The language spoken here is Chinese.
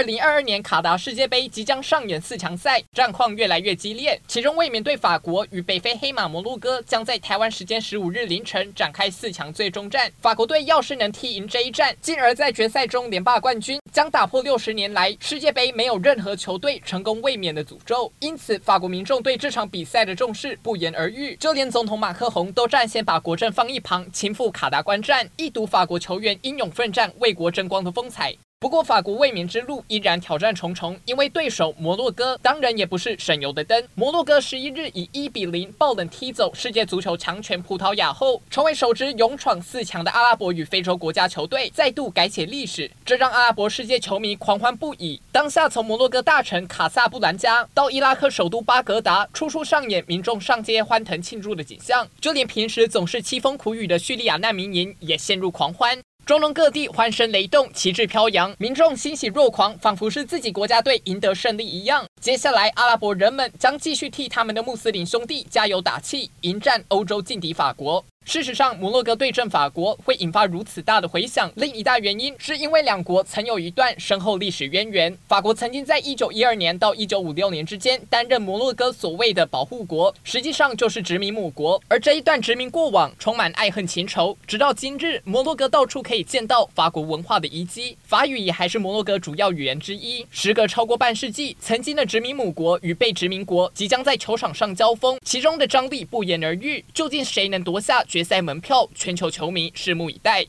二零二二年卡达世界杯即将上演四强赛，战况越来越激烈。其中卫冕对法国与北非黑马摩洛哥将在台湾时间十五日凌晨展开四强最终战。法国队要是能踢赢这一战，进而在决赛中连霸冠军，将打破六十年来世界杯没有任何球队成功卫冕的诅咒。因此，法国民众对这场比赛的重视不言而喻。就连总统马克宏都战先把国阵放一旁，亲赴卡达观战，一睹法国球员英勇奋战、为国争光的风采。不过，法国卫冕之路依然挑战重重，因为对手摩洛哥当然也不是省油的灯。摩洛哥十一日以一比零爆冷踢走世界足球强权葡萄牙后，成为首支勇闯四强的阿拉伯与非洲国家球队，再度改写历史，这让阿拉伯世界球迷狂欢不已。当下从摩洛哥大城卡萨布兰加到伊拉克首都巴格达，处处上演民众上街欢腾庆祝的景象，就连平时总是凄风苦雨的叙利亚难民营也陷入狂欢。中东各地欢声雷动，旗帜飘扬，民众欣喜若狂，仿佛是自己国家队赢得胜利一样。接下来，阿拉伯人们将继续替他们的穆斯林兄弟加油打气，迎战欧洲劲敌法国。事实上，摩洛哥对阵法国会引发如此大的回响，另一大原因是因为两国曾有一段深厚历史渊源。法国曾经在1912年到1956年之间担任摩洛哥所谓的保护国，实际上就是殖民母国。而这一段殖民过往充满爱恨情仇，直到今日，摩洛哥到处可以见到法国文化的遗迹，法语也还是摩洛哥主要语言之一。时隔超过半世纪，曾经的殖民母国与被殖民国即将在球场上交锋，其中的张力不言而喻。究竟谁能夺下决赛门票，全球球迷拭目以待。